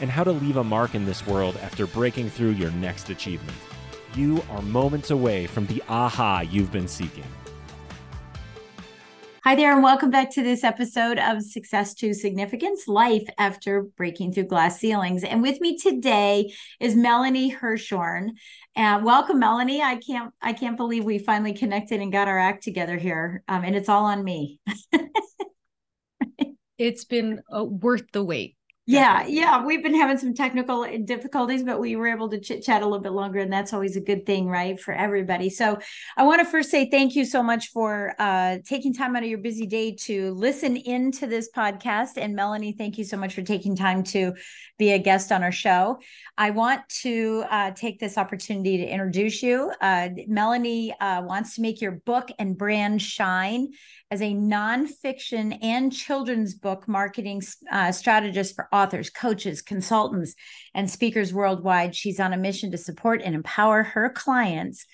and how to leave a mark in this world after breaking through your next achievement. You are moments away from the aha you've been seeking. Hi there, and welcome back to this episode of Success to Significance Life After Breaking Through Glass Ceilings. And with me today is Melanie Herschorn. Uh, welcome, Melanie. I can't I can't believe we finally connected and got our act together here. Um, and it's all on me. it's been uh, worth the wait. Yeah, yeah, we've been having some technical difficulties, but we were able to chit chat a little bit longer, and that's always a good thing, right, for everybody. So, I want to first say thank you so much for uh, taking time out of your busy day to listen into this podcast. And Melanie, thank you so much for taking time to be a guest on our show. I want to uh, take this opportunity to introduce you. Uh, Melanie uh, wants to make your book and brand shine as a nonfiction and children's book marketing uh, strategist for authors, coaches, consultants, and speakers worldwide. She's on a mission to support and empower her clients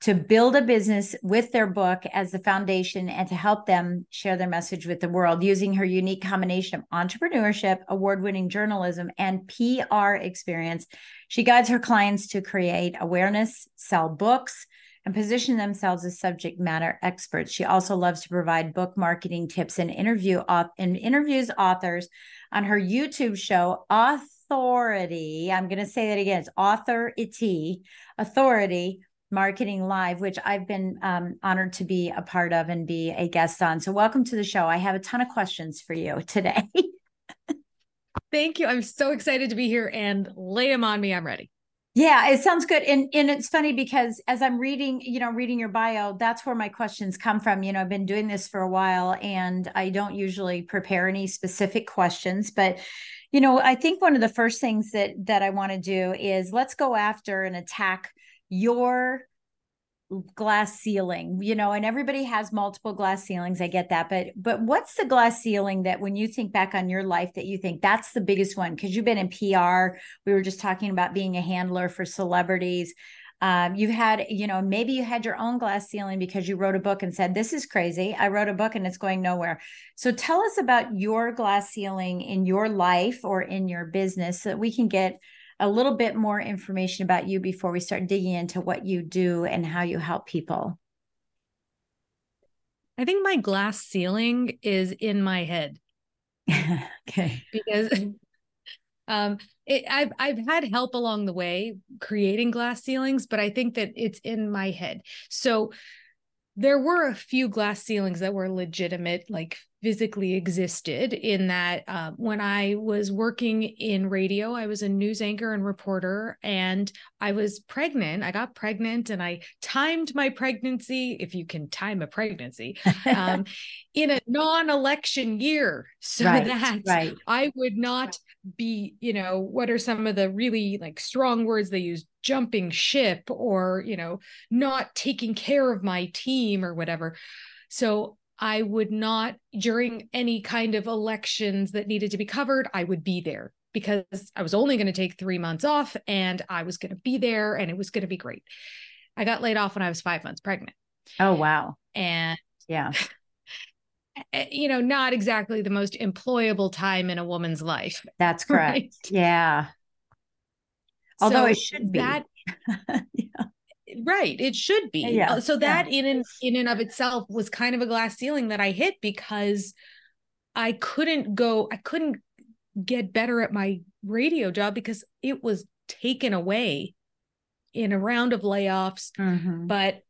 to build a business with their book as the foundation and to help them share their message with the world using her unique combination of entrepreneurship, award winning journalism, and PR experience. She guides her clients to create awareness, sell books, and position themselves as subject matter experts. She also loves to provide book marketing tips and interview and interviews authors on her YouTube show Authority. I'm going to say that again. It's Author It Authority Marketing Live, which I've been um, honored to be a part of and be a guest on. So, welcome to the show. I have a ton of questions for you today. Thank you. I'm so excited to be here and lay them on me. I'm ready. Yeah, it sounds good. And and it's funny because as I'm reading, you know, reading your bio, that's where my questions come from. You know, I've been doing this for a while and I don't usually prepare any specific questions, but you know, I think one of the first things that that I want to do is let's go after and attack your glass ceiling you know and everybody has multiple glass ceilings i get that but but what's the glass ceiling that when you think back on your life that you think that's the biggest one? Because you've been in pr we were just talking about being a handler for celebrities. Um, you've had you know maybe you had your own glass ceiling because you wrote a book and said this is crazy i wrote a book and it's going nowhere. So tell us about your glass ceiling in your life or in your business so that we can get a little bit more information about you before we start digging into what you do and how you help people? I think my glass ceiling is in my head. okay. Because um it, I've I've had help along the way creating glass ceilings, but I think that it's in my head. So there were a few glass ceilings that were legitimate, like physically existed in that uh, when I was working in radio, I was a news anchor and reporter, and I was pregnant. I got pregnant and I timed my pregnancy, if you can time a pregnancy, um, in a non election year so right, that right. I would not be, you know, what are some of the really like strong words they use? Jumping ship or, you know, not taking care of my team or whatever. So I would not, during any kind of elections that needed to be covered, I would be there because I was only going to take three months off and I was going to be there and it was going to be great. I got laid off when I was five months pregnant. Oh, wow. And yeah. Eh, you know, not exactly the most employable time in a woman's life. That's correct. Right? Yeah. Although so it should be. That, yeah right it should be yeah. Uh, so that yeah. in and in and of itself was kind of a glass ceiling that i hit because i couldn't go i couldn't get better at my radio job because it was taken away in a round of layoffs mm-hmm. but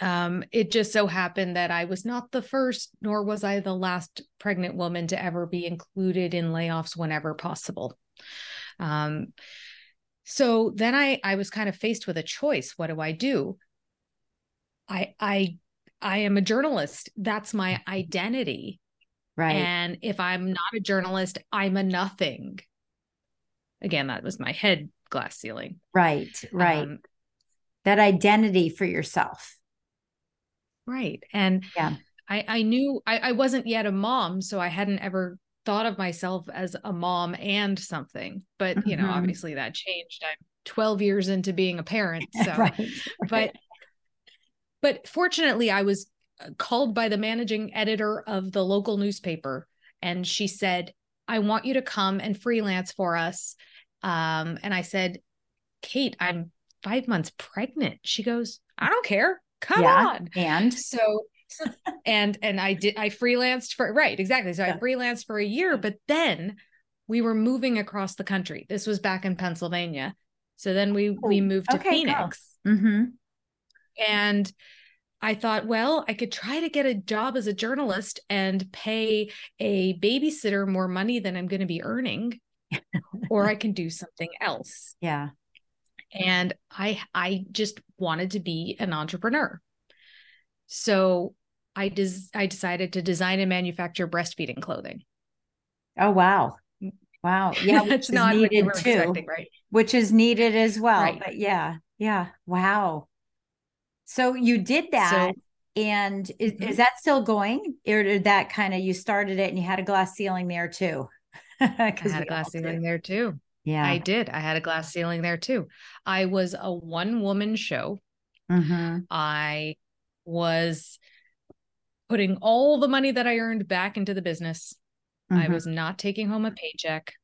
um it just so happened that i was not the first nor was i the last pregnant woman to ever be included in layoffs whenever possible um so then i i was kind of faced with a choice what do i do i i i am a journalist that's my identity right and if i'm not a journalist i'm a nothing again, that was my head glass ceiling. Right, right. Um, that identity for yourself. right. And Yeah. I, I knew I, I wasn't yet a mom, so I hadn't ever thought of myself as a mom and something. But you know, Mhm. obviously that changed. I'm 12 years into being a parent. So right. but but fortunately i was uh, called by the managing editor of the local newspaper and she said i want you to come and freelance for us um, and i said kate i'm five months pregnant she goes i don't care come Yeah. on and so- and and i did i freelanced for right exactly so Yeah. i freelanced for a year but then we were moving across the country this was back in pennsylvania so then we we Oh, moved to okay, cool. phoenix hmm and I thought, well, I could try to get a job as a journalist and pay a babysitter more money than I'm going to be earning, or I can do something else. yeah. And I I just wanted to be an entrepreneur. So I des- I decided to design and manufacture breastfeeding clothing. Oh wow. Wow. Yeah, which is not what you needed were too. expecting, right? Which is needed as well. Right. But yeah. Yeah. Wow. So you did that. and is, is that still going? Or did that kind of you started it and you had a glass ceiling there too? I had a glass ceiling there too. Yeah. I did. I had a glass ceiling there too. I was a one woman show. Mhm. I was putting all the money that I earned back into the business. I Mhm. was not taking home a paycheck.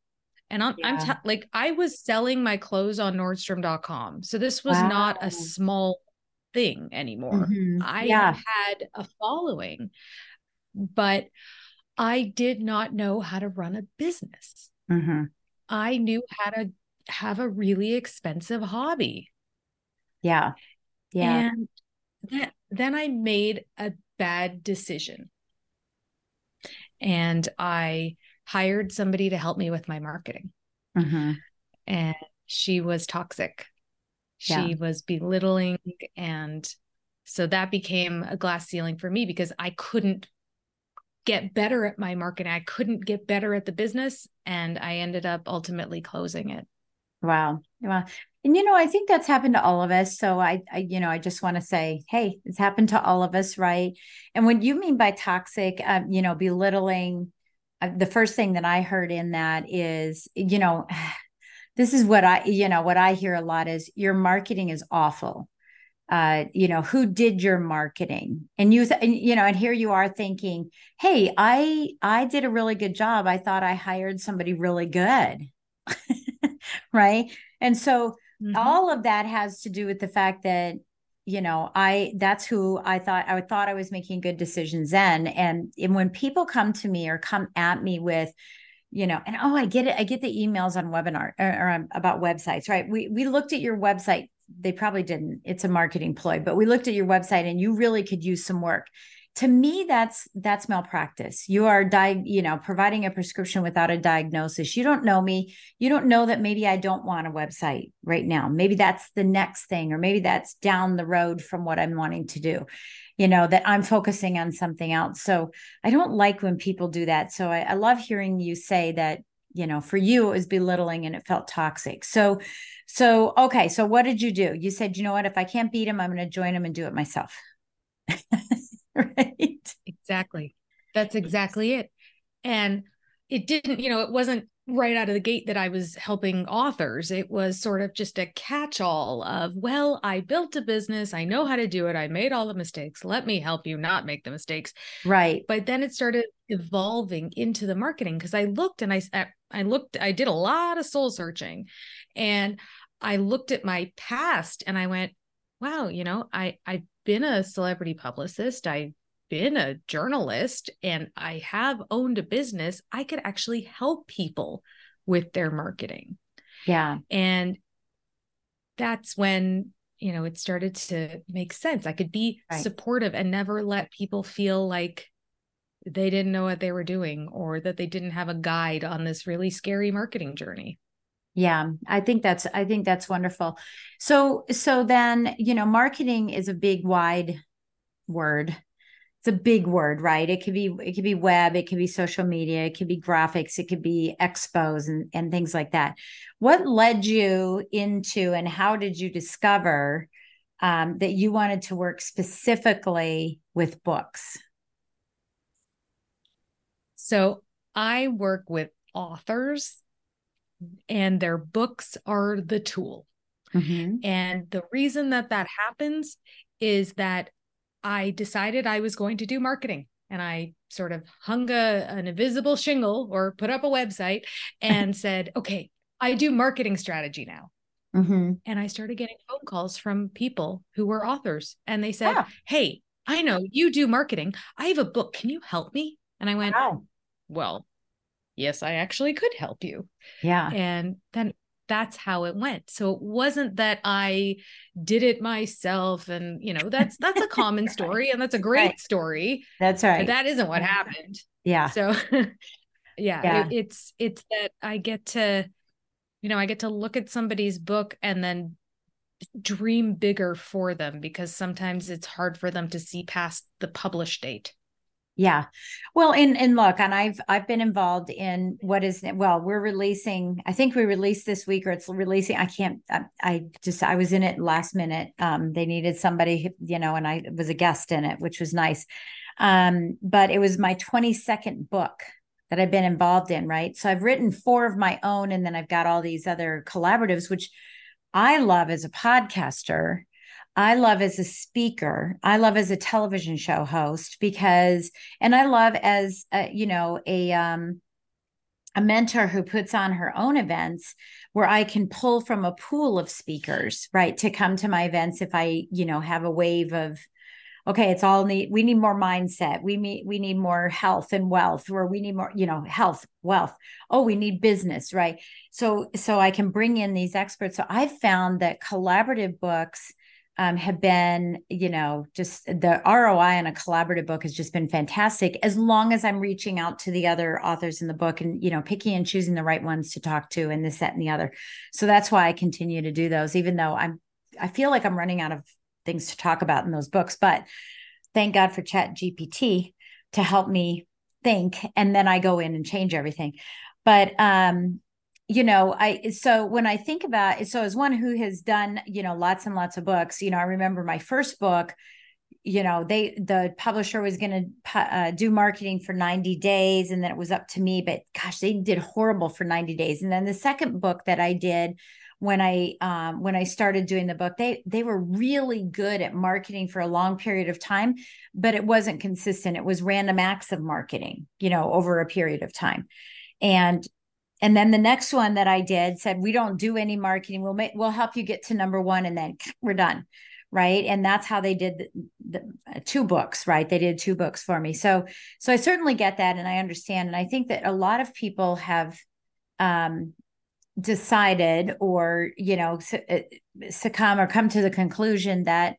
And I'm, I'm t- like, I was selling my clothes on Nordstrom.com. So this was not a small thing anymore. Mhm. I yeah. had a following, but I did not know how to run a business. Mhm. I knew how to have a really expensive hobby. Yeah. Yeah. And then, then I made a bad decision. And I hired somebody to help me with my marketing. Mhm. And she was toxic. She Yeah. was belittling. And so that became a glass ceiling for me because I couldn't get better at my marketing. I couldn't get better at the business. And I ended up ultimately closing it. Wow. Wow. And you know, I think that's happened to all of us. So I, I you know, I just want to say, hey, it's happened to all of us, right? And what you mean by toxic, um, you know, belittling, uh, the first thing that I heard in that is, you know, this is what I, you know, what I hear a lot is your marketing is awful. Uh, you know, who did your marketing? And you, th- and, you know, and here you are thinking, hey, I, I did a really good job. I thought I hired somebody really good. right. And so Mhm. all of that has to do with the fact that you know i that's who i thought i thought i was making good decisions then. And, and when people come to me or come at me with you know and oh i get it i get the emails on webinar or, or about websites right? We we looked at your website. They probably didn't. It's a marketing ploy but we looked at your website and you really could use some work to me that's that's malpractice. You are di- you know providing a prescription without a diagnosis. You don't know me. You don't know that maybe i don't want a website right now. Maybe that's the next thing or maybe that's down the road from what i'm wanting to do you know that i'm focusing on something else. So i don't like when people do that. So i, I love hearing you say that you know for you it was belittling and it felt toxic. So so okay. So what did you do? You said you know what? If i can't beat him i'm going to join him and do it myself right Exactly. That's exactly it. And it didn't, you know, it wasn't right out of the gate that I was helping authors. It was sort of just a catch all of, well, I built a business. I know how to do it. I made all the mistakes. Let me help you not make the mistakes. right But then it started evolving into the marketing because I looked and I, I looked, I did a lot of soul searching and I looked at my past and I went, wow, you know, I, I've been a celebrity publicist. I've been a journalist and I have owned a business. I could actually help people with their marketing. yeah And that's when, you know, it started to make sense. I could be Right. supportive and never let people feel like they didn't know what they were doing or that they didn't have a guide on this really scary marketing journey. Yeah, I think that's I think that's wonderful. So so then, you know, marketing is a big wide word. it's a big word, right? It could be it could be web, it could be social media, it could be graphics, it could be expos and and things like that. What led you into and how did you discover um, that you wanted to work specifically with books? So I work with authors, and their books are the tool. Mm-hmm. And the reason that that happens is that I decided I was going to do marketing and I sort of hung a, an invisible shingle or put up a website and said, okay, I do marketing strategy now. Mm-hmm. And I started getting phone calls from people who were authors and they said, yeah. Hey, I know you do marketing. I have a book. Can you help me? And I went, wow. Well, yes, I actually could help you. Yeah. And then that's how it went. So it wasn't that I did it myself and you know that's that's a common story and that's a great right. story. That's right. But that isn't what happened. Yeah. So yeah, yeah. It, it's it's that I get to you know, I get to look at somebody's book and then dream bigger for them because sometimes it's hard for them to see past the published date. Yeah. Well, and and look, and I've I've been involved in what is well, we're releasing, I think we released this week or it's releasing. I can't I, I just I was in it last minute. Um they needed somebody, you know, and I was a guest in it, which was nice. Um, but it was my 22nd book that I've been involved in, right? So I've written four of my own, and then I've got all these other collaboratives, which I love as a podcaster I love as a speaker. I love as a television show host because, and I love as a, you know a um, a mentor who puts on her own events where I can pull from a pool of speakers, right, to come to my events if I you know have a wave of okay it's all need we need more mindset. We need we need more health and wealth or we need more you know health wealth. Oh we need business right? So so i can bring in these experts. So i've found that collaborative books um, have been, you know, just the ROI on a collaborative book has just been fantastic as long as I'm reaching out to the other authors in the book and, you know, picking and choosing the right ones to talk to and this, that, and the other. So that's why I continue to do those, even though I'm, I feel like I'm running out of things to talk about in those books. But thank God for Chat GPT to help me think. And then I go in and change everything. But um, you know i so when i think about it so as one who has done you know lots and lots of books you know i remember my first book you know they the publisher was going to uh, do marketing for 90 days and then it was up to me but gosh they did horrible for 90 days. And then the second book that i did when i um, when i started doing the book they they were really good at marketing for a long period of time but it wasn't consistent. It was random acts of marketing you know over a period of time. And and then the next one that I did said, we don't do any marketing. We'll make, we'll help you get to number one and then we're done. Right. And that's how they did the, the uh, two books, right? They did two books for me. So, so I certainly get that. And I understand. And I think that a lot of people have, um, decided or, you know, uh, succumb or come to the conclusion that,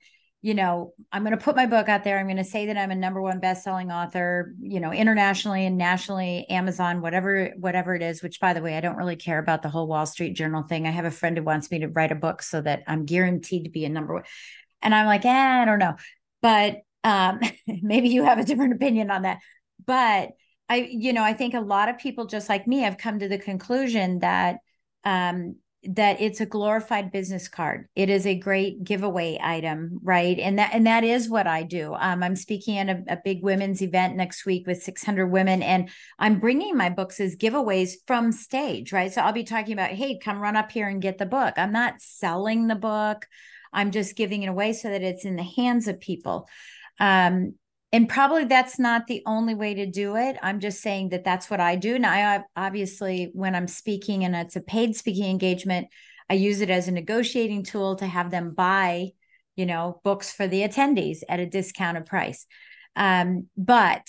you know, I'm going to put my book out there. I'm going to say that I'm a number one best-selling author, you know, internationally and nationally, Amazon, whatever, whatever it is. Which, by the way, I don't really care about the whole Wall Street Journal thing. I have a friend who wants me to write a book so that I'm guaranteed to be a number one, and I'm like, eh, I don't know, but um, maybe you have a different opinion on that. But I, you know, I think a lot of people, just like me, have come to the conclusion that um, that it's a glorified business card. It is a great giveaway item, right? And that and that is what I do. Um, I'm speaking at a, a, big women's event next week with 600 women, and I'm bringing my books as giveaways from stage, right? So I'll be talking about, hey, come run up here and get the book. I'm not selling the book. I'm just giving it away so that it's in the hands of people. Um, and probably that's not the only way to do it. I'm just saying that that's what i do. Now i obviously when i'm speaking and it's a paid speaking engagement i use it as a negotiating tool to have them buy you know books for the attendees at a discounted price. Um, but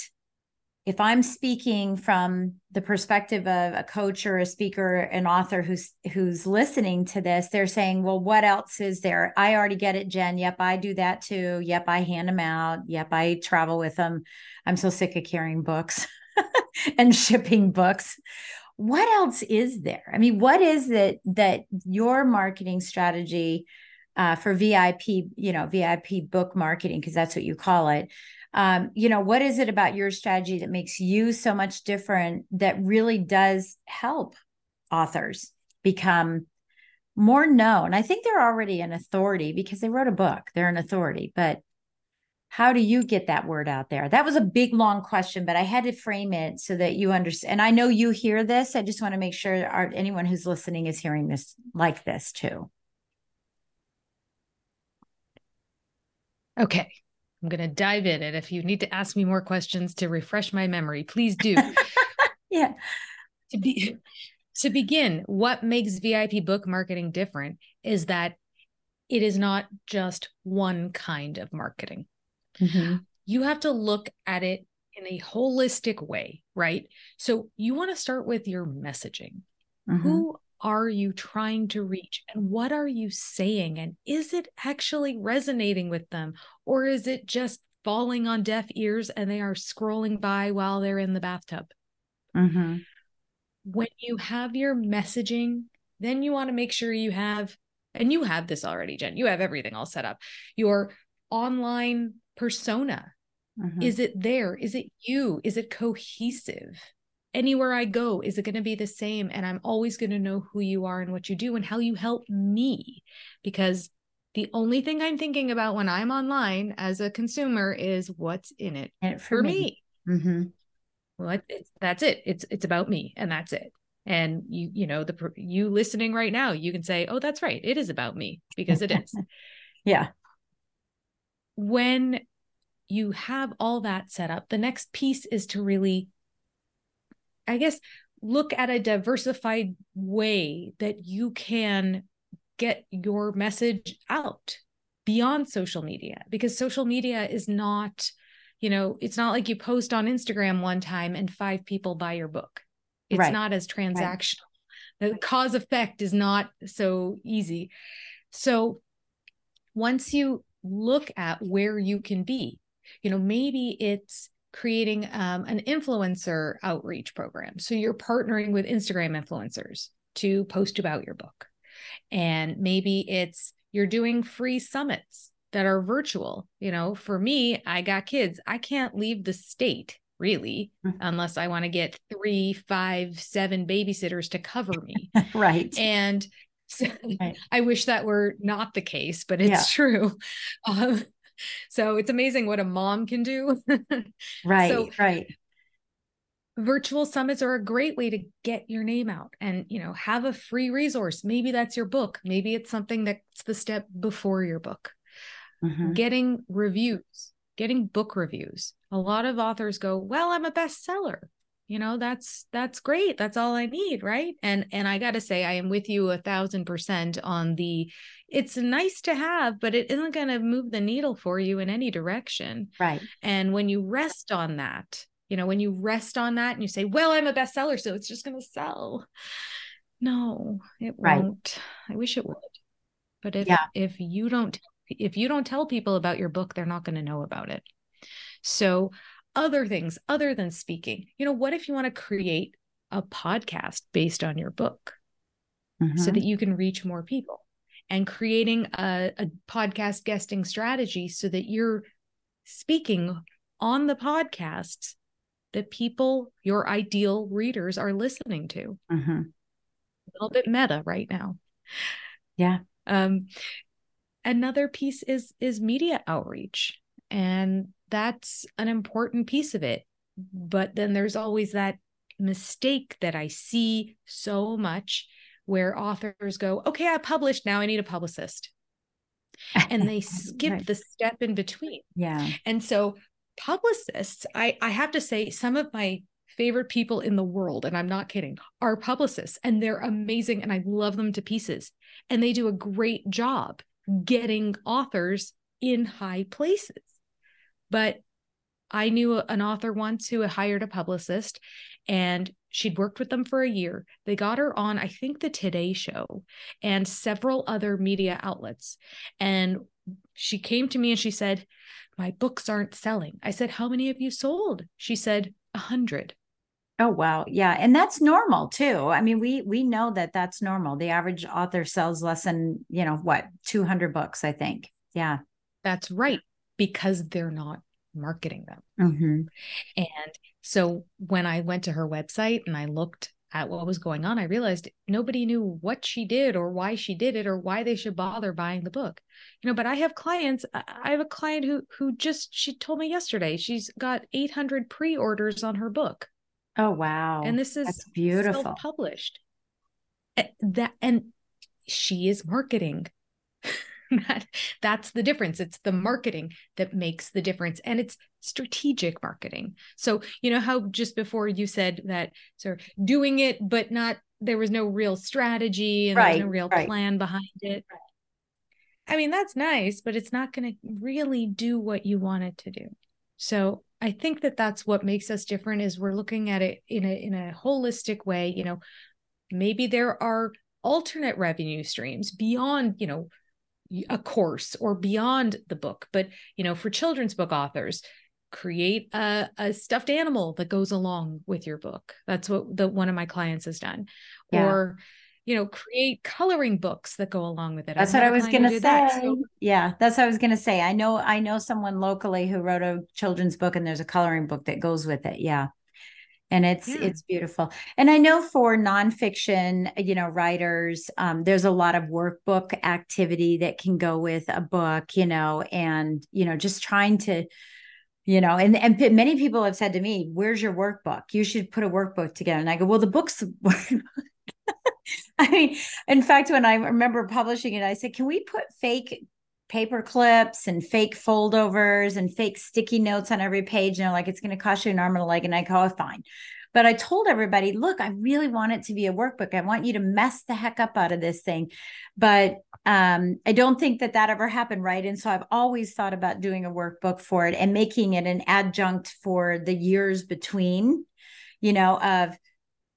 if I'm speaking from the perspective of a coach or a speaker, an author who's who's listening to this, they're saying, "Well, what else is there? I already get it, Jen. Yep, I do that too. Yep, I hand them out. Yep, I travel with them. I'm so sick of carrying books and shipping books. What else is there? I mean, what is it that your marketing strategy uh, for VIP, you know, VIP book marketing, because that's what you call it. Um, you know, what is it about your strategy that makes you so much different that really does help authors become more known? I think they're already an authority because they wrote a book, they're an authority, but how do you get that word out there? That was a big, long question, but I had to frame it so that you understand. And I know you hear this. I just want to make sure our, anyone who's listening is hearing this like this too. Okay. I'm going to dive in. And if you need to ask me more questions to refresh my memory, please do. yeah. To be to begin, what makes VIP book marketing different is that it is not just one kind of marketing. Mm-hmm. You have to look at it in a holistic way, right? So you want to start with your messaging. Mm-hmm. Who are you trying to reach and what are you saying and is it actually resonating with them or is it just falling on deaf ears and they are scrolling by while they're in the bathtub? Mm-hmm. when you have your messaging then you want to make sure you have and you have this already jen you have everything all set up your online persona. Mm-hmm. is it there? Is it you? Is it cohesive anywhere I go, is it going to be the same? And I'm always going to know who you are and what you do and how you help me. Because the only thing I'm thinking about when I'm online as a consumer is what's in it, for, for, me. me. Mm-hmm. Well, it's, that's it. It's it's about me, and that's it. And you you know the you listening right now, you can say, "Oh, that's right. It is about me because it is." yeah. When you have all that set up, the next piece is to really I guess, look at a diversified way that you can get your message out beyond social media because social media is not you know it's not like you post on instagram one time and five people buy your book it's right. not as transactional right. the cause effect is not so easy so once you look at where you can be you know maybe it's creating um, an influencer outreach program. So you're partnering with Instagram influencers to post about your book. And maybe it's you're doing free summits that are virtual. You know, for me, I got kids. I can't leave the state really mm-hmm. unless I want to get three, five, seven babysitters to cover me. right. And so right. I wish that were not the case, but it's yeah. true. Um, so it's amazing what a mom can do. right, so, right. Virtual summits are a great way to get your name out and, you know, have a free resource. Maybe that's your book. Maybe it's something that's the step before your book. Mm-hmm. Getting reviews, getting book reviews. A lot of authors go, "Well, I'm a bestseller." You know that's that's great that's all i need right and and i got to say i am with you a thousand percent on the it's nice to have, but it isn't going to move the needle for you in any direction. Right. And when you rest on that, you know, when you rest on that and you say, well, I'm a bestseller, so it's just going to sell. No, it right. won't. I wish it would. But if yeah. if you don't if you don't tell people about your book, they're not going to know about it. So, other things other than speaking, you know, what if you want to create a podcast based on your book mm-hmm. so that you can reach more people? and creating a, a podcast guesting strategy so that you're speaking on the podcasts that people, your ideal readers, are listening to. Mm-hmm. A little bit meta right now. Yeah. Um, another piece is is media outreach, and that's an important piece of it. But then there's always that mistake that I see so much where authors go, okay, I published, now I need a publicist. And they skip right. the step in between. Yeah. And so publicists, I, I have to say, some of my favorite people in the world, and I'm not kidding, are publicists, and they're amazing, and I love them to pieces. And they do a great job getting authors in high places. But I knew an author once who hired a publicist, and She'd worked with them for a year. They got her on, I think, the Today Show and several other media outlets. And she came to me and she said, My books aren't selling. I said, How many have you sold? She said, A hundred. Oh wow. Yeah, and that's normal too. I mean, we we know that that's normal. The average author sells less than, you know, what, 200 books, I think. Yeah. That's right because they're not marketing them. Mm-hmm. And so when I went to her website and I looked at what was going on, I realized nobody knew what she did or why she did it or why they should bother buying the book. You know, but I have clients. I have a client who who just she told me yesterday she's got 800 pre-orders on her book. Oh wow. And this is That's beautiful. self-published. Eh, That and she is marketing. that that's the difference. It's the marketing that makes the difference and it's strategic marketing. So you know how just before you said that sort of doing it but not there was no real strategy and there was no real right. plan behind it? I mean that's nice but it's not going to really do what you want it to do. So i think that that's what makes us different is we're looking at it in a in a holistic way you know. Maybe there are alternate revenue streams beyond you know a course or beyond the book but you know for children's book authors create a, a stuffed animal that goes along with your book that's what the one of my clients has done Yeah. or you know create coloring books that go along with it That's I've what I was gonna that. say. So- yeah, that's what I was gonna say. I know I know someone locally who wrote a children's book and there's a coloring book that goes with it. Yeah. And it's Yeah. it's beautiful. And I know for nonfiction, you know, writers, um, there's a lot of workbook activity that can go with a book, you know, and you know, just trying to, you know, and and many people have said to me, "Where's your workbook? You should put a workbook together." And I go, "Well, the book's I mean, in fact, when I remember publishing it, I said, can we put fake paper clips and fake foldovers and fake sticky notes on every page? You know, like it's going to cost you an arm and a leg. And I go, oh, fine. But I told everybody, look, I really want it to be a workbook. I want you to mess the heck up out of this thing. But um, I don't think that that ever happened, right? And so I've always thought about doing a workbook for it and making it an adjunct for the years between, you know, of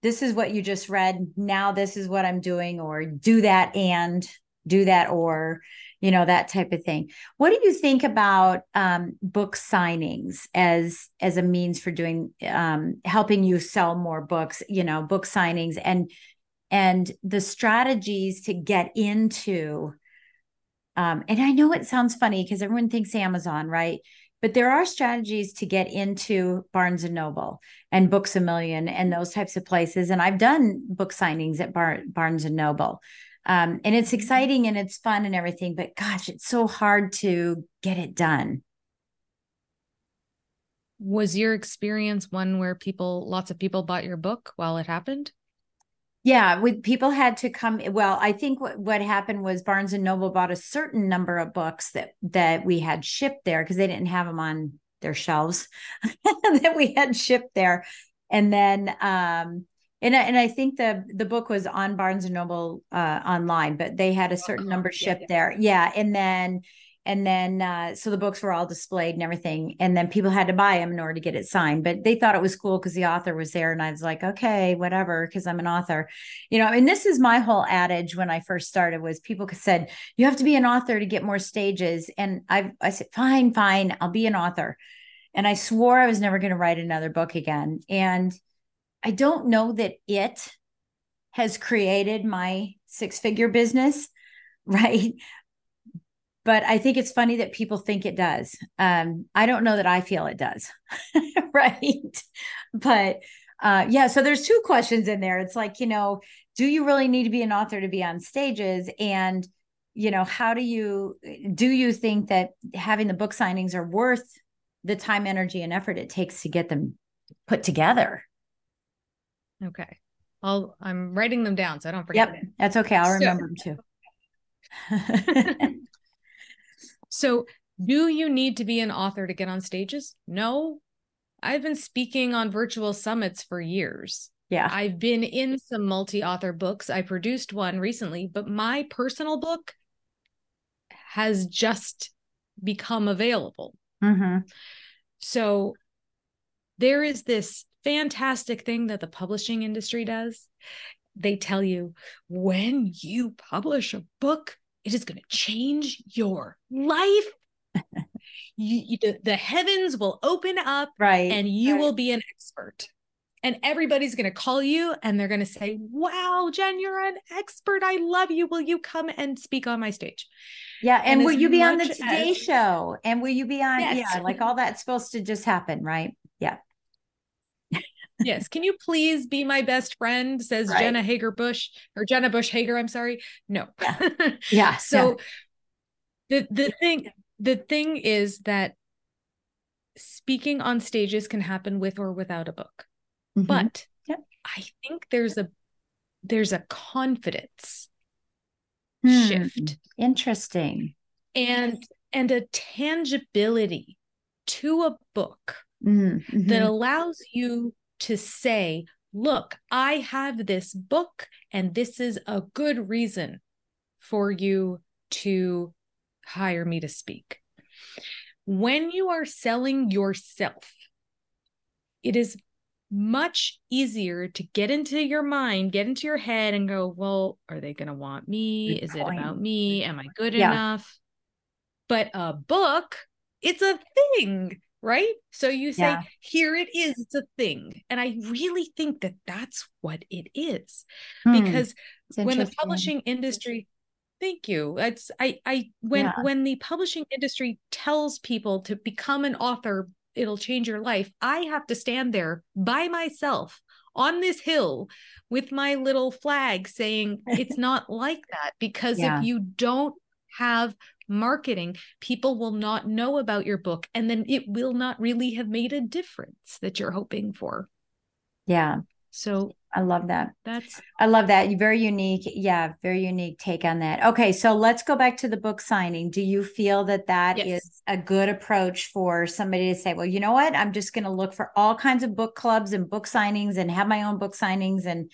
this is what you just read. Now this is what I'm doing, or do that and do that, or you know that type of thing. What do you think about um, book signings as as a means for doing um, helping you sell more books? You know, book signings and and the strategies to get into. Um, and I know it sounds funny because everyone thinks Amazon, right? But there are strategies to get into Barnes and Noble and Books a Million and those types of places. And I've done book signings at Bar- Barnes and Noble. Um, and it's exciting and it's fun and everything, but gosh, it's so hard to get it done. was your experience one where people lots of people bought your book while it happened Yeah, with people had to come. Well, I think what, what happened was Barnes and Noble bought a certain number of books that that we had shipped there because they didn't have them on their shelves that we had shipped there, and then um and I- and I think the the book was on Barnes and Noble uh online, but they had a certain number yeah, shipped yeah. there. Yeah, and then and then uh so the books were all displayed and everything, and then people had to buy them in order to get it signed. But they thought it was cool because the author was there, and I was like, okay, whatever, because I'm an author you know and this is my whole adage when i first started was people said you have to be an author to get more stages and i i said fine fine i'll be an author and i swore i was never going to write another book again and i don't know that it has created my six figure business right? But i think it's funny that people think it does. Um i don't know that i feel it does right? But uh yeah so there's two questions in there. It's like you know do you really need to be an author to be on stages? And you know how do you do you think that having the book signings are worth the time energy and effort it takes to get them put together okay i'll i'm writing them down so i don't forget yep that's okay i'll So- remember them too So, do you need to be an author to get on stages? No. I've been speaking on virtual summits for years. yeah I've been in some multi author books. I produced one recently, but my personal book has just become available. hmm So, there is this fantastic thing that the publishing industry does. They tell you when you publish a book, it is going to change your life. you, you- the, heavens will open up right and you right. will be an expert. and everybody's going to call you and they're going to say, Wow, Jen, you're an expert. I love you. Will you come and speak on my stage? Yeah. And, and will you be on the Today as, Show? And will you be on? Yes. Yeah. Like all that's supposed to just happen, right? Yeah. Yes. Can you please be my best friend? Says right. Jenna Hager Bush or Jenna Bush Hager. I'm sorry. No. Yeah. yeah. so yeah. the the thing the thing is that speaking on stages can happen with or without a book. Mm-hmm. But yep. I think there's a there's a confidence hmm. shift. Interesting. And and a tangibility to a book mm-hmm. that allows you to say, look, I have this book, and this is a good reason for you to hire me to speak. When you are selling yourself, it is much easier to get into your mind, get into your head and go, well, are they going to want me? Good Is point. it about me? Am I good yeah. enough? But a book, it's a thing, right? So you say, yeah. here it is, it's a thing. And I really think that that's what it is. Hmm. Because when the publishing industry thank you it's i i when yeah. when the publishing industry tells people to become an author it'll change your life. I have to stand there by myself on this hill with my little flag saying it's not like that because yeah. if you don't have marketing, people will not know about your book and then it will not really have made a difference that you're hoping for. Yeah. So I love that. That's I love that. Very unique. Yeah, very unique take on that. Okay, so let's go back to the book signing. Do you feel that that yes. is a good approach for somebody to say, well, you know what? I'm just going to look for all kinds of book clubs and book signings and have my own book signings and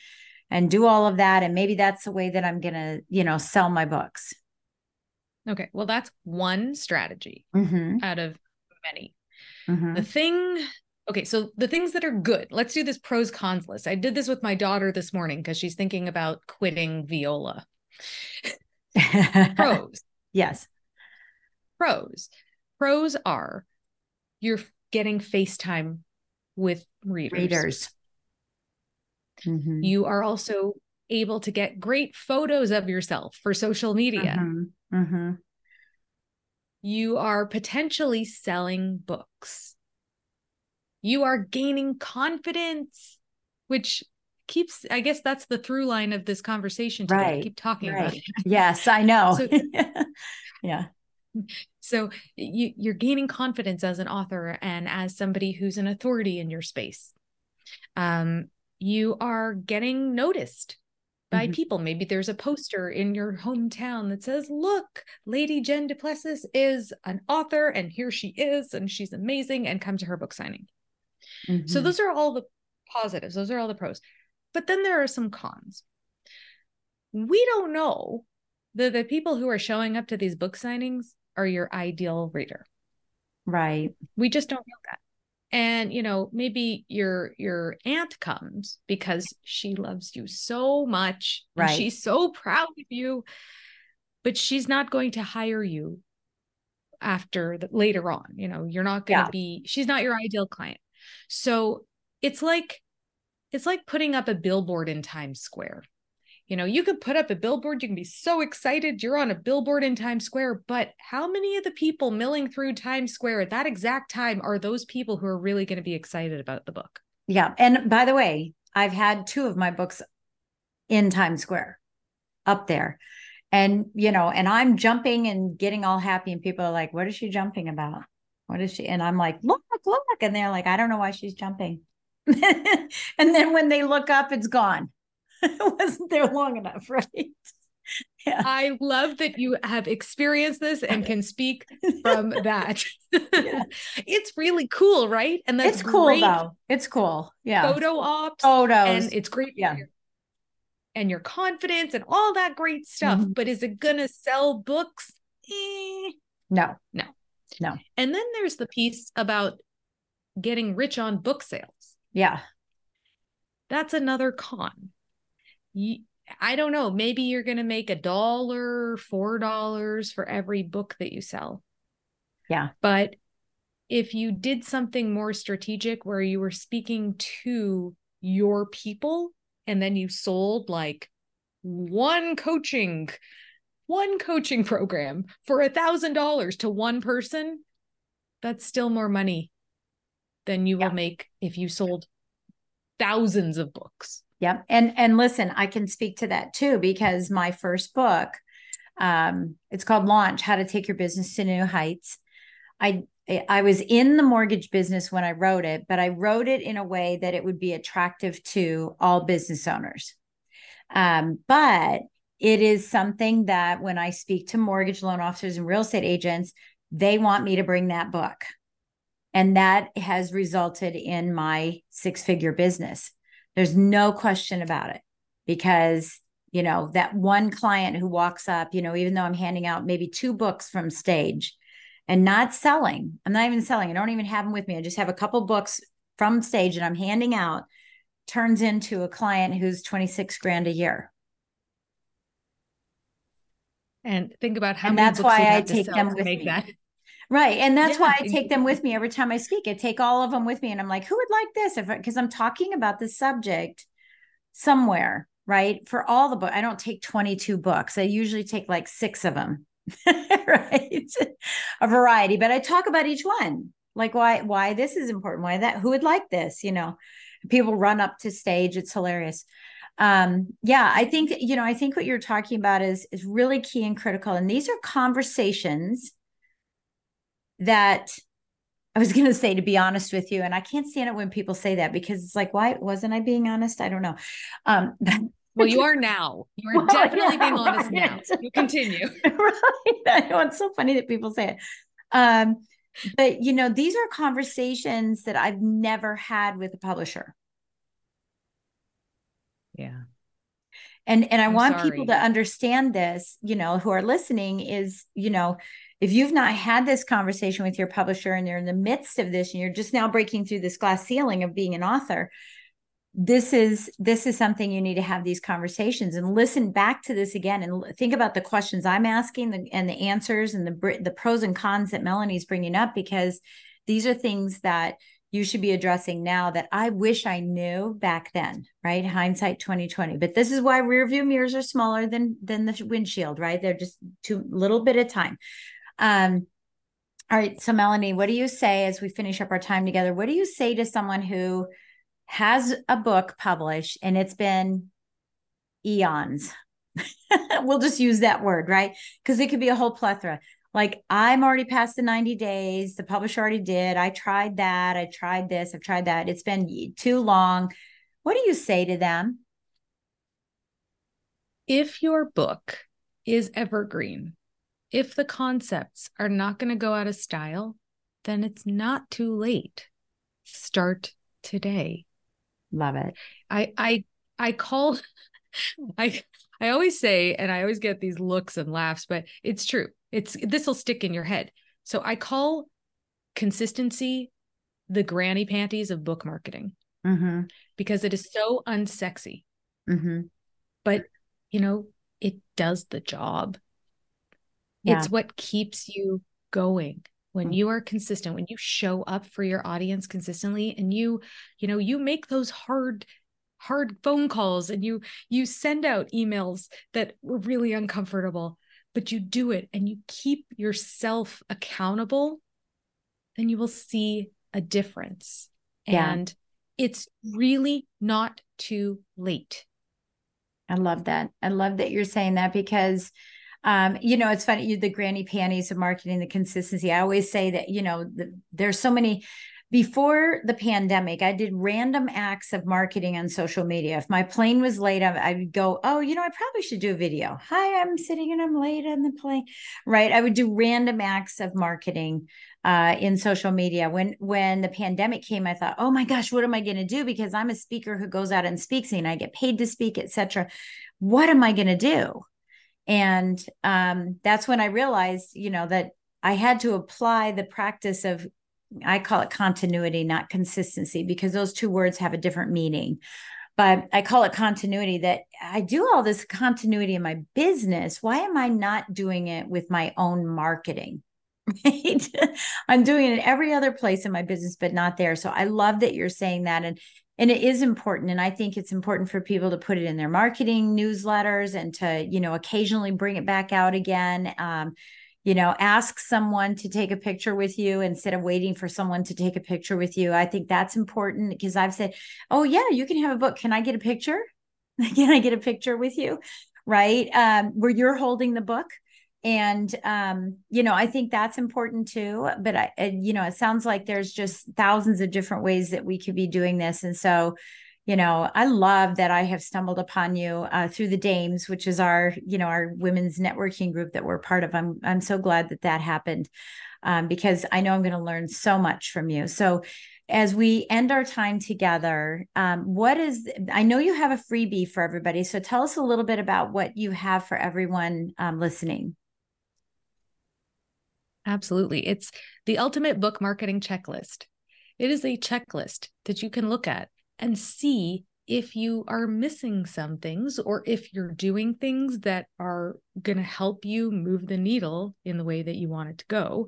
and do all of that and maybe that's the way that I'm going to, you know, sell my books. Okay. Well, that's one strategy mm-hmm. out of many. Mm-hmm. The thing okay, so the things that are good, let's do this pros cons list. I did this with my daughter this morning because she's thinking about quitting viola. pros. Yes. Pros. Pros are you're getting FaceTime with readers. Readers. Mm-hmm. You are also able to get great photos of yourself for social media. Mm-hmm. Mm-hmm. You are potentially selling books. You are gaining confidence, which keeps i guess that's the through line of this conversation today. right. I keep talking right. about it. Yes i know. So, yeah. So you, you're gaining confidence as an author and as somebody who's an authority in your space. Um, you are getting noticed by mm-hmm. people maybe there's a poster in your hometown that says look lady jen duplessis is an author and here she is and she's amazing and come to her book signing Mm-hmm. So those are all the positives, those are all the pros. But then there are some cons. We don't know that the people who are showing up to these book signings are your ideal reader. Right. We just don't know that. And you know, maybe your your aunt comes because she loves you so much. Right. she's so proud of you, but she's not going to hire you after the, later on. You know, you're not going to yeah. be, she's not your ideal client. So it's like it's like putting up a billboard in Times Square. You know, you could put up a billboard, you can be so excited you're on a billboard in Times Square, but how many of the people milling through Times Square at that exact time are those people who are really going to be excited about the book? Yeah. And by the way, I've had two of my books in Times Square up there. And, you know, and I'm jumping and getting all happy, and people are like, what is she jumping about? What is she? And I'm like, look, look. And they're like, I don't know why she's jumping. and then when they look up, it's gone. it wasn't there long enough, right? Yeah. I love that you have experienced this and can speak from that. yeah. It's really cool, right? And that's it's cool though. It's cool. Yeah. Photo ops. Photos. And it's great. Yeah. and your confidence and all that great stuff. Mm-hmm. But is it gonna sell books? Eh. No. No. No. And then there's the piece about getting rich on book sales. Yeah. That's another con. You, I don't know. Maybe you're going to make a dollar, four dollars for every book that you sell. Yeah. But if you did something more strategic where you were speaking to your people and then you sold like one coaching one coaching program for a thousand dollars to one person that's still more money than you yeah. will make if you sold thousands of books yep and and listen i can speak to that too because my first book um it's called launch how to take your business to new heights i I was in the mortgage business when I wrote it, but I wrote it in a way that it would be attractive to all business owners. Um, but it is something that when I speak to mortgage loan officers and real estate agents, they want me to bring that book. And that has resulted in my six figure business. There's no question about it because, you know, that one client who walks up, you know, even though I'm handing out maybe two books from stage, and not selling. I'm not even selling. I don't even have them with me. I just have a couple books from stage that I'm handing out, turns into a client who's 26 grand a year. And think about how and that's why I take them with me. That. Right. And that's yeah. why I take them with me every time I speak. I take all of them with me and I'm like, who would like this? If because I'm talking about the subject somewhere, right? For all the book, I don't take 22 books. I usually take like six of them right? a variety, but I talk about each one, like why why this is important, why that who would like this, you know. People run up to stage, it's hilarious. Um, yeah, I think you know, I think what you're talking about is is really key and critical. And these are conversations that I was going to say, to be honest with you, and I can't stand it when people say that because it's like, why wasn't I being honest? I don't know. Um, well, you are now. You are well, definitely yeah, being honest right. now. You continue. right. I know it's so funny that people say it. Um, but you know, these are conversations that I've never had with a publisher. Yeah. And and I I'm want sorry. people to understand this, you know, who are listening is, you know, if you've not had this conversation with your publisher and you're in the midst of this and you're just now breaking through this glass ceiling of being an author, this is this is something you need to have these conversations and listen back to this again and think about the questions I'm asking the, and the answers and the the pros and cons that Melanie's bringing up because these are things that you should be addressing now that I wish I knew back then, right? Hindsight 2020. But this is why rear view mirrors are smaller than than the windshield, right? They're just too little bit of time. Um all right, so Melanie, what do you say as we finish up our time together? What do you say to someone who has a book published and it's been eons. we'll just use that word, right? Because it could be a whole plethora. Like I'm already past the 90 days. The publisher already did. I tried that. I tried this. I've tried that. It's been too long. What do you say to them? If your book is evergreen, if the concepts are not going to go out of style, then it's not too late. Start today. Love it. I I I call I I always say and I always get these looks and laughs, but it's true. It's this will stick in your head. So I call consistency the granny panties of book marketing mm-hmm. because it is so unsexy. Mm-hmm. But you know, it does the job. Yeah. It's what keeps you going when mm. you are consistent when you show up for your audience consistently and you you know you make those hard hard phone calls and you you send out emails that were really uncomfortable but you do it and you keep yourself accountable then you will see a difference yeah. and it's really not too late i love that i love that you're saying that because um, you know, it's funny, you, the granny panties of marketing, the consistency. I always say that, you know, the, there's so many before the pandemic, I did random acts of marketing on social media. If my plane was late, I, would go, Oh, you know, I probably should do a video. Hi, I'm sitting and I'm late on the plane. Right. I would do random acts of marketing uh, in social media. When when the pandemic came, I thought, oh my gosh, what am I going to do? Because I'm a speaker who goes out and speaks and I get paid to speak, etc. What am I going to do? And um, that's when i realized you know that i had to apply the practice of i call it continuity not consistency because those two words have a different meaning but i call it continuity that i do all this continuity in my business why am i not doing it with my own marketing right? I'm doing it every other place in my business, but not there. So I love that you're saying that. And and it is important and i think it's important for people to put it in their marketing newsletters and to you know occasionally bring it back out again. Um, you know ask someone to take a picture with you instead of waiting for someone to take a picture with you. I think that's important because i've said oh yeah you can have a book. Can i get a picture? Can i get a picture with you? Right? Um, where you're holding the book and um, you know i think that's important too but i you know it sounds like there's just thousands of different ways that we could be doing this and so you know i love that i have stumbled upon you uh, through the dames which is our you know our women's networking group that we're part of i'm i'm so glad that that happened um, because i know i'm going to learn so much from you so as we end our time together, um, what is, I know you have a freebie for everybody. So tell us a little bit about what you have for everyone um, listening. Absolutely. It's the ultimate book marketing checklist. It is a checklist that you can look at and see if you are missing some things or if you're doing things that are going to help you move the needle in the way that you want it to go.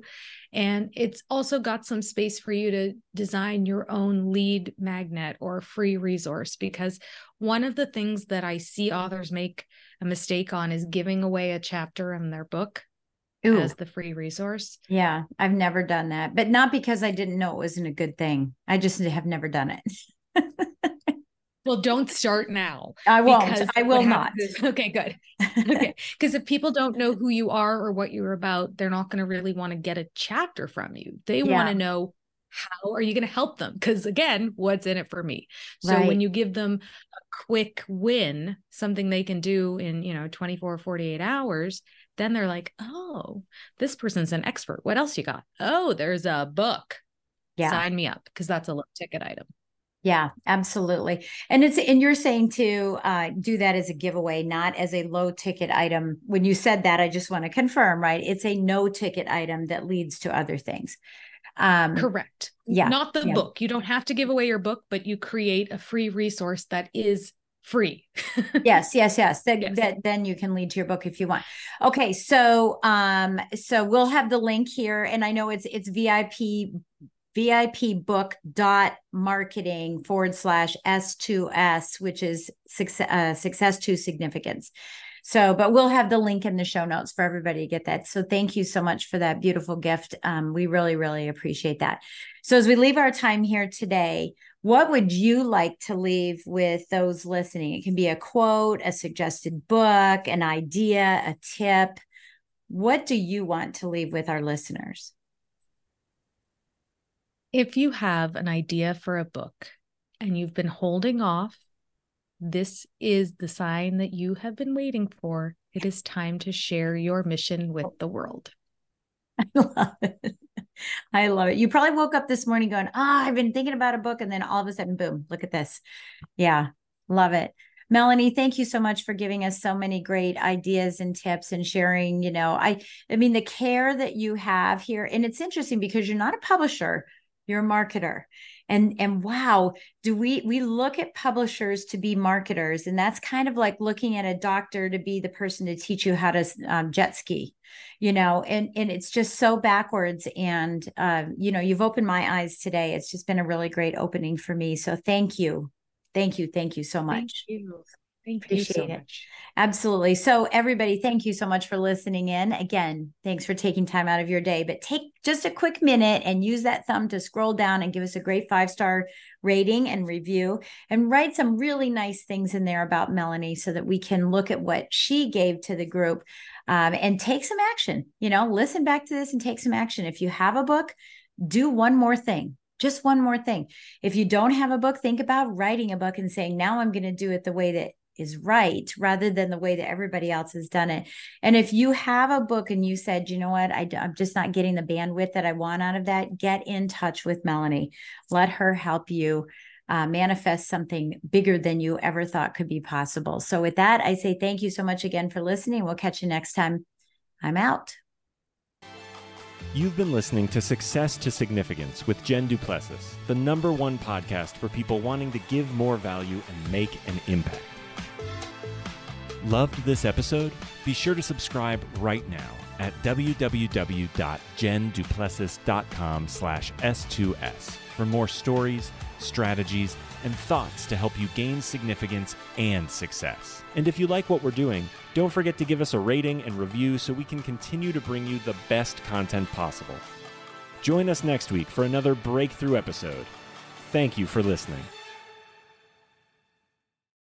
And it's also got some space for you to design your own lead magnet or free resource because one of the things that I see authors make a mistake on is giving away a chapter in their book Ooh. as the free resource. Yeah, I've never done that, but not because I didn't know it wasn't a good thing. I just have never done it. well, don't start now. I won't. I will not. Is, okay, good. Okay. Because if people don't know who you are or what you're about, they're not going to really want to get a chapter from you. They yeah. want to know how are you going to help them? Because again, what's in it for me? So right. when you give them a quick win, something they can do in, you know, 24, 48 hours, then they're like, oh, this person's an expert. What else you got? Oh, there's a book. Yeah. Sign me up because that's a low ticket item. Yeah, absolutely. And it's and you're saying to uh, do that as a giveaway, not as a low ticket item. When you said that, I just want to confirm, right? It's a no ticket item that leads to other things. Um, Correct. Yeah. Not the yeah. book. You don't have to give away your book, but you create a free resource that is free. yes, yes, yes. That, yes. that then you can lead to your book if you want. Okay, so um so we'll have the link here and I know it's it's VIP VIP book dot marketing forward slash S2S, which is success, uh, success to significance. So, but we'll have the link in the show notes for everybody to get that. So, thank you so much for that beautiful gift. Um, we really, really appreciate that. So, as we leave our time here today, what would you like to leave with those listening? It can be a quote, a suggested book, an idea, a tip. What do you want to leave with our listeners? If you have an idea for a book and you've been holding off, this is the sign that you have been waiting for. It is time to share your mission with the world. I love it. I love it. You probably woke up this morning going, Ah, oh, I've been thinking about a book. And then all of a sudden, boom, look at this. Yeah, love it. Melanie, thank you so much for giving us so many great ideas and tips and sharing, you know, I I mean the care that you have here and it's interesting because you're not a publisher, you're a marketer and and wow do we we look at publishers to be marketers and that's kind of like looking at a doctor to be the person to teach you how to um, jet ski you know? And and it's just so backwards and uh, you know you've opened my eyes today. It's just been a really great opening for me. So thank you. Thank you. Thank you so much. thank you Thank Appreciate you so it. much. Absolutely. So, everybody, thank you so much for listening in. Again, thanks for taking time out of your day, but take just a quick minute and use that thumb to scroll down and give us a great five star rating and review and write some really nice things in there about Melanie so that we can look at what she gave to the group um, and take some action. You know, listen back to this and take some action. If you have a book, do one more thing just one more thing. If you don't have a book, think about writing a book and saying, now I'm going to do it the way that is right rather than the way that everybody else has done it. And if you have a book and you said, you know what, I, am just not getting the bandwidth that I want out of that, get in touch with Melanie. Let her help you uh, manifest something bigger than you ever thought could be possible. So, with that, I say thank you so much again for listening. We'll catch you next time. I'm out. You've been listening to Success to Significance with Jen Du Plessis, the number one podcast for people wanting to give more value and make an impact. Loved this episode? Be sure to subscribe right now at www.jenduplessis.com slash S2S for more stories, strategies, and thoughts to help you gain significance and success. And if you like what we're doing, don't forget to give us a rating and review so we can continue to bring you the best content possible. Join us next week for another breakthrough episode. Thank you for listening.